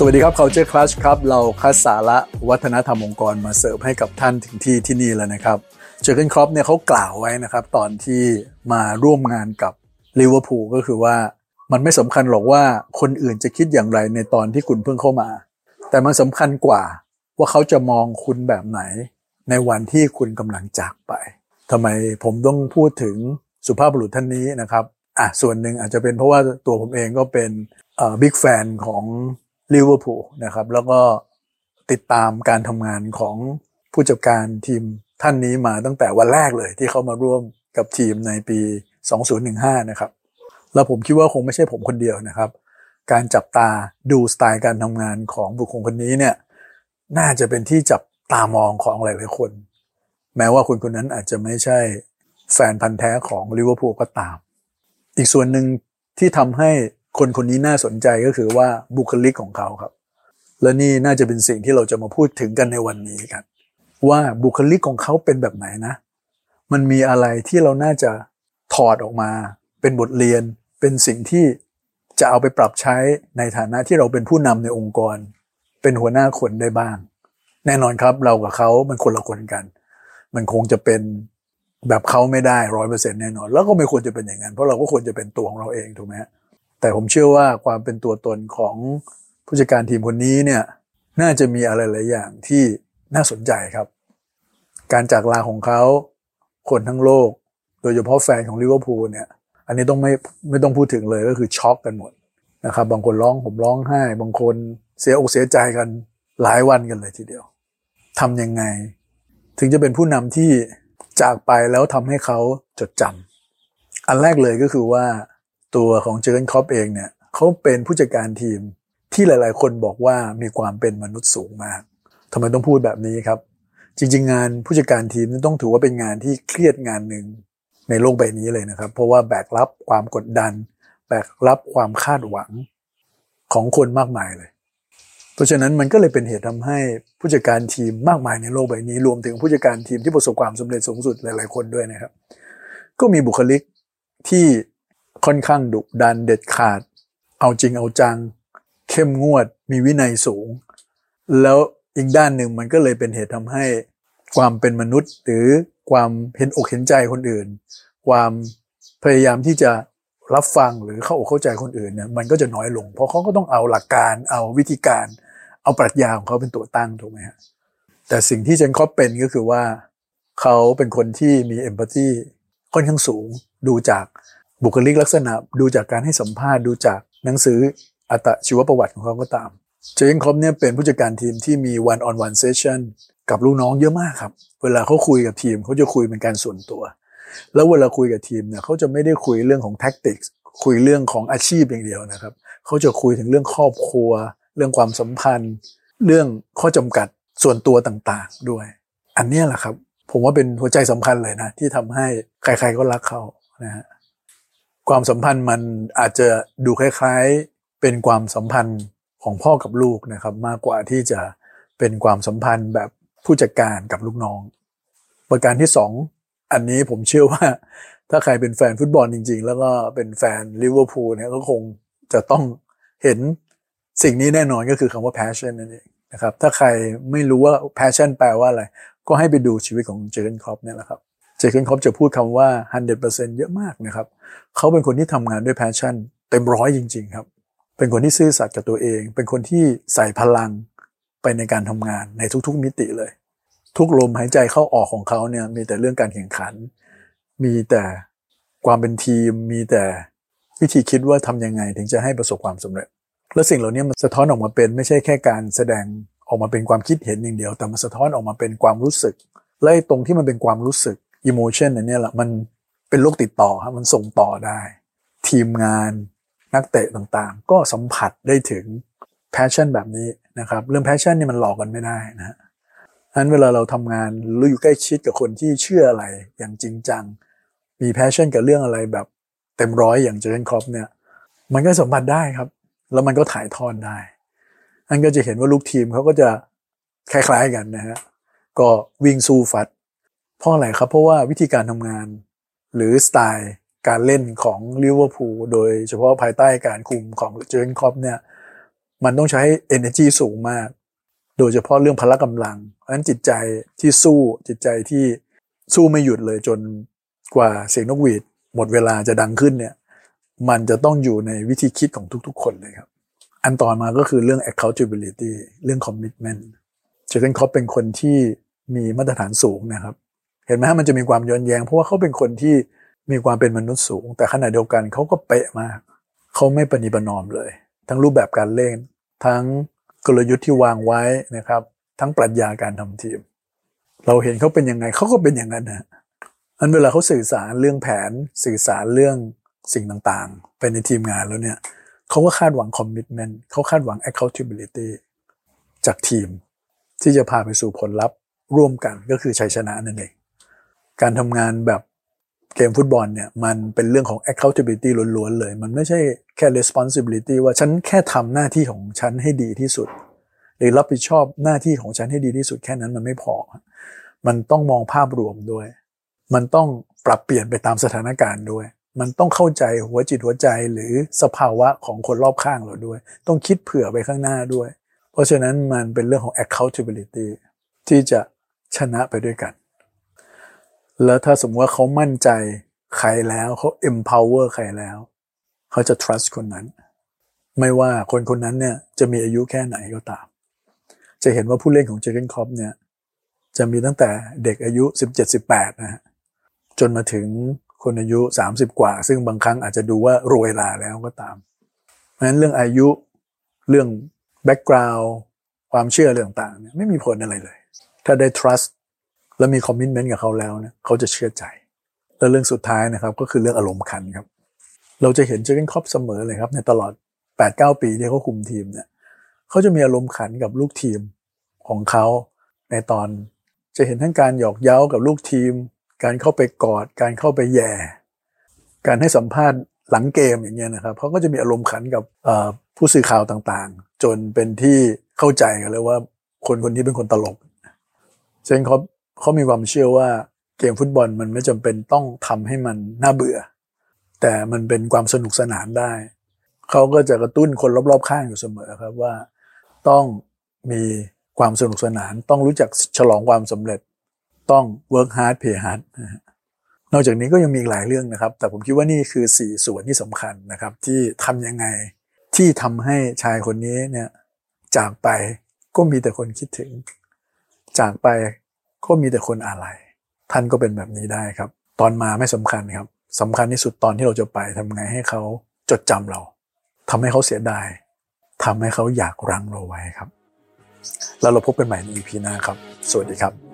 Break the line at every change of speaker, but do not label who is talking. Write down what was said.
สวัสดีครับ Culture Clash ครับ เราคัดสาระวัฒนธรรมองค์กรมาเสิร์ฟให้กับท่านถึงที่ที่นี่แล้วนะครับเจอร์เกนครอปเนี่ยเขากล่าวไว้นะครับ ตอนที่มาร่วมงานกับลิเวอร์พูลก็คือว่ามันไม่สำคัญหรอกว่าคนอื่นจะคิดอย่างไรในตอนที่คุณเพิ่งเข้ามา แต่มันสำคัญกว่าว่าเขาจะมองคุณแบบไหน ในวันที่คุณกำลังจากไปทำไมผมต้องพูดถึงสุภาพบุรุษท่านนี้นะครับอะส่วนหนึ่งอาจจะเป็นเพราะว่าตัวผมเองก็เป็นบิ๊กแฟนของ ลิเวอร์พูลนะครับ แล้วก็ติดตามการทำงานของผู้จัดการทีมท่านนี้มาตั้งแต่วันแรกเลยที่เขามาร่วมกับทีมในปี 2015 นะครับ แล้วผมคิดว่าคงไม่ใช่ผมคนเดียวนะครับ การจับตาดูสไตล์การทำงานของบุคคลคนนี้เนี่ยน่าจะเป็นที่จับตามองของหลายๆคน แม้ว่าคนคนนั้นอาจจะไม่ใช่แฟนพันธ์แท้ของลิเวอร์พูลก็ตาม อีกส่วนหนึ่งที่ทำให้ คนคนนี้น่าสนใจก็คือว่าบุคลิกของเขาครับ และนี่น่าจะเป็นสิ่งที่เราจะมาพูดถึงกันในวันนี้กันว่าบุคลิกของเขาเป็นแบบไหนนะ มันมีอะไรที่เราน่าจะถอดออกมา เป็นบทเรียน เป็นสิ่งที่จะเอาไปปรับใช้ในฐานะที่เราเป็นผู้นำในองค์กร เป็นหัวหน้าคนได้บ้าง แน่นอนครับเรากับเขามันคนละคนกัน มันคงจะเป็นแบบเขาไม่ได้ร้อยเปอร์เซ็นต์แน่นอน แล้วก็ไม่ควรจะเป็นอย่างนั้น เพราะเราก็ควรจะเป็นตัวของเราเองถูกไหม แต่ผมเชื่อว่าความเป็นตัวตนของผู้จัดการทีมคนนี้เนี่ยน่าจะมีอะไรหลายอย่างที่น่าสนใจครับ การจากลาของเขาคนทั้งโลก โดยเฉพาะแฟนของลิเวอร์พูลเนี่ย อันนี้ต้องไม่ไม่ต้องพูดถึงเลยก็คือช็อกกันหมดนะครับ บางคนร้องผมร้องไห้ บางคนเสียอกเสียใจกันหลายวันกันเลยทีเดียวทำยังไง ถึงจะเป็นผู้นำที่จากไปแล้วทำให้เขาจดจำอันแรกเลยก็คือว่า ตัวของเจอร์นคอปเองเนี่ยเขาเป็นผู้จัดการทีมที่หลาย ๆ คนบอกว่ามีความเป็นมนุษย์สูงมากทำไมต้องพูดแบบนี้ครับ จริง ๆ งานผู้จัดการทีมต้องถือว่าเป็นงานที่เครียดงานหนึ่งในโลกใบนี้เลยนะครับ เพราะว่าแบกรับความกดดัน แบกรับความคาดหวังของคนมากมายเลย เพราะฉะนั้นมันก็เลยเป็นเหตุทำให้ผู้จัดการทีมมากมายในโลกใบนี้ รวมถึงผู้จัดการทีมที่ประสบความสำเร็จสูงสุดหลาย ๆ คนด้วยนะครับ ก็มีบุคลิกที่ ค่อนข้างดุดันเด็ดขาด เอาจริงเอาจัง เข้มงวดมีวินัยสูง แล้วอีกด้านหนึ่งมันก็เลยเป็นเหตุทำให้ความเป็นมนุษย์ หรือความเห็นอกเห็นใจคนอื่น ความพยายามที่จะรับฟังหรือเข้าอกเข้าใจคนอื่นเนี่ยมันก็จะน้อยลง เพราะเขาก็ต้องเอาหลักการเอาวิธีการ เอาปรัชญาของเขาเป็นตัวตั้งถูกไหมฮะแต่สิ่งที่เจนคอปเป็นก็คือว่า เขาเป็นคนที่มีเอมพัตตีค่อนข้างสูงดูจาก บุคลิกลักษณะดูจากการให้สัมภาษณ์ดูจากหนังสืออัตชีวประวัติของเขาก็ตามเจงคอมเนี่ยเป็นผู้จัดการทีมที่มี one on one session กับลูกน้องเยอะมากครับ เวลาเขาคุยกับทีมเขาจะคุยเป็นการส่วนตัว แล้วเวลาคุยกับทีมเนี่ยเขาจะไม่ได้คุยเรื่องของ tactics คุยเรื่องของอาชีพอย่างเดียวนะครับเขาจะคุยถึงเรื่องครอบครัว เรื่องความสัมพันธ์ เรื่องข้อจำกัดส่วนตัวต่างๆด้วย อันนี้แหละครับ ผมว่าเป็นหัวใจสำคัญเลยนะ ที่ทำให้ใครๆก็รักเขานะฮะ ความสัมพันธ์มันอาจจะดูคล้ายๆ เป็นความสัมพันธ์ของพ่อกับลูกนะครับ มากกว่าที่จะเป็นความสัมพันธ์แบบผู้จัดการกับลูกน้อง ประการที่สองอันนี้ผมเชื่อว่า ถ้าใครเป็นแฟนฟุตบอลจริง ๆ แล้วก็เป็นแฟนลิเวอร์พูลเนี่ยก็คงจะต้องเห็นสิ่งนี้แน่นอนก็คือคำว่า passion นั่นเองนะครับถ้าใครไม่รู้ว่า passion แปลว่าอะไร ก็ให้ไปดูชีวิตของเจอร์เกนคล็อปป์เนี่ยแหละครับ เจอร์เกนคล็อปป์จะพูดคำว่า 100%เยอะมากนะครับ เขาเป็นคนที่ทำงานด้วย passion เต็มร้อยจริง ๆ ครับ เป็นคนที่ซื่อสัตย์กับตัวเอง เป็นคนที่ใส่พลังไปในการทำงานในทุกๆมิติเลย ทุกลมหายใจเข้าออกของเขาเนี่ยมีแต่เรื่องการแข่งขัน มีแต่ความเป็นทีม มีแต่วิธีคิดว่าทำยังไงถึงจะให้ประสบความสำเร็จ และสิ่งเหล่านี้มันสะท้อนออกมาเป็นไม่ใช่แค่การแสดงออกมาเป็นความคิดเห็นอย่างเดียว แต่มันสะท้อนออกมาเป็นความรู้สึก และตรงที่มันเป็นความรู้สึก emotion อันนี้แหละมันเป็นโรคติดต่อครับมันส่งต่อได้ ทีมงานนักเตะต่างๆ ก็สัมผัสได้ถึง passion แบบนี้นะครับ เรื่อง passion นี่มันหลอกกันไม่ได้นะนั้นเวลาเราทำงานหรืออยู่ใกล้ชิดกับคนที่เชื่ออะไรอย่างจริงจัง มี passion กับเรื่องอะไรแบบเต็มร้อยอย่างเจอร์เกนคล็อปป์เนี่ย มันก็สัมผัสได้ครับ แล้วมันก็ถ่ายทอดได้นั่นก็จะเห็นว่าลูกทีมเขาก็จะคล้ายๆกันนะฮะก็วิ่งสู้ฟัด เพราะอะไรครับเพราะว่าวิธีการทำงาน หรือสไตล์การเล่นของลิเวอร์พูลโดยเฉพาะภายใต้การคุมของเจอร์เกนคล็อปป์เนี่ยมันต้องใช้ energy สูงมาก โดยเฉพาะเรื่องพละกำลัง เพราะฉะนั้นจิตใจที่สู้จิตใจที่สู้ไม่หยุดเลยจนกว่าเสียงนกหวีดหมดเวลาจะดังขึ้นเนี่ยมันจะต้องอยู่ในวิธีคิดของทุกๆ คนเลยครับ อันต่อมาก็คือเรื่อง accountability เรื่อง commitment เจอร์เกนคอปเป็นคนที่มีมาตรฐานสูงนะครับ เห็นไหมฮะมันจะมีความย้อนแยงเพราะว่าเขาเป็นคนที่มีความเป็นมนุษย์สูง แต่ขณะเดียวกันเขาก็เป๊ะมากเขาไม่ปฏิบนอมเลย ทั้งรูปแบบการเล่น ทั้งกลยุทธ์ที่วางไว้นะครับ ทั้งปรัชญาการทำทีม เราเห็นเขาเป็นยังไงเขาก็เป็นอย่างนั้นนะอันเวลาเขาสื่อสารเรื่องแผนสื่อสารเรื่องสิ่งต่างๆ ไปในทีมงานแล้วเนี่ยเขาก็คาดหวังคอมมิชเมนต์เขาคาดหวัง accountability จากทีม ที่จะพาไปสู่ผลลัพธ์ร่วมกันก็คือชัยชนะนั่นเอง การทำงานแบบเกมฟุตบอลเนี่ยมันเป็นเรื่องของ accountability ล้วนๆเลย มันไม่ใช่แค่ responsibility ว่าฉันแค่ทำหน้าที่ของฉันให้ดีที่สุด หรือรับผิดชอบหน้าที่ของฉันให้ดีที่สุดแค่นั้นมันไม่พอ มันต้องมองภาพรวมด้วย มันต้องปรับเปลี่ยนไปตามสถานการณ์ด้วย มันต้องเข้าใจหัวจิตหัวใจหรือสภาวะของคนรอบข้างเราด้วย ต้องคิดเผื่อไปข้างหน้าด้วย เพราะฉะนั้นมันเป็นเรื่องของ accountability ที่จะชนะไปด้วยกัน แล้วถ้าสมมติว่าเขามั่นใจใครแล้วเขา empower ใครแล้ว เขาจะ trust คนนั้น ไม่ว่าคนคนนั้นเนี่ยจะมีอายุแค่ไหนก็ตาม จะเห็นว่าผู้เล่นของเจอร์เกนคล็อปป์เนี่ยจะมีตั้งแต่เด็กอายุ 17-18 นะฮะจนมาถึงคนอายุ 30 กว่า ซึ่งบางครั้งอาจจะดูว่าโรยลาแล้วก็ตาม เพราะฉะนั้นเรื่องอายุเรื่อง background ความเชื่อเรื่องต่างเนี่ยไม่มีผลอะไรเลย ถ้าได้ trust และมี commitment กับเขาแล้วเนี่ยเขาจะเชื่อใจ แล้วเรื่องสุดท้ายนะครับก็คือเรื่องอารมณ์ขันครับ เราจะเห็นเจอร์เกนคล็อปป์เสมอเลยครับ ในตลอด 8-9 ปีที่เขาคุมทีมเนี่ยเขาจะมีอารมณ์ขันกับลูกทีมของเขาในตอนจะเห็นทั้งการหยอกเย้ากับลูกทีม การเข้าไปกอด การเข้าไปแย่ การให้สัมภาษณ์หลังเกมอย่างเงี้ยนะครับเขาก็จะมีอารมณ์ขันกับผู้สื่อข่าวต่างๆ จนเป็นที่เข้าใจกันเลยว่าคนคนนี้เป็นคนตลกเซนเขา เขามีความเชื่อว่าเกมฟุตบอลมันไม่จำเป็นต้องทำให้มันน่าเบื่อ แต่มันเป็นความสนุกสนานได้ เขาก็จะกระตุ้นคนรอบๆข้างอยู่เสมอครับว่า ต้องมีความสนุกสนาน ต้องรู้จักฉลองความสำเร็จ ต้อง work hard play hard นอกจากนี้ก็ยังมีอีกหลายเรื่องนะครับ แต่ผมคิดว่านี่คือสี่ส่วนที่สำคัญนะครับ ที่ทำยังไงที่ทำให้ชายคนนี้เนี่ยจากไปก็มีแต่คนคิดถึง จากไป ก็มีแต่คนอะไร ท่านก็เป็นแบบนี้ได้ครับ ตอนมาไม่สำคัญครับสำคัญที่สุดตอนที่เราจะไปทำไงให้เขาจดจำเราทำให้เขาเสียดายทำให้เขาอยากรั้งเราไว้ครับ แล้วเราพบกันใหม่ใน EP หน้าครับ สวัสดีครับ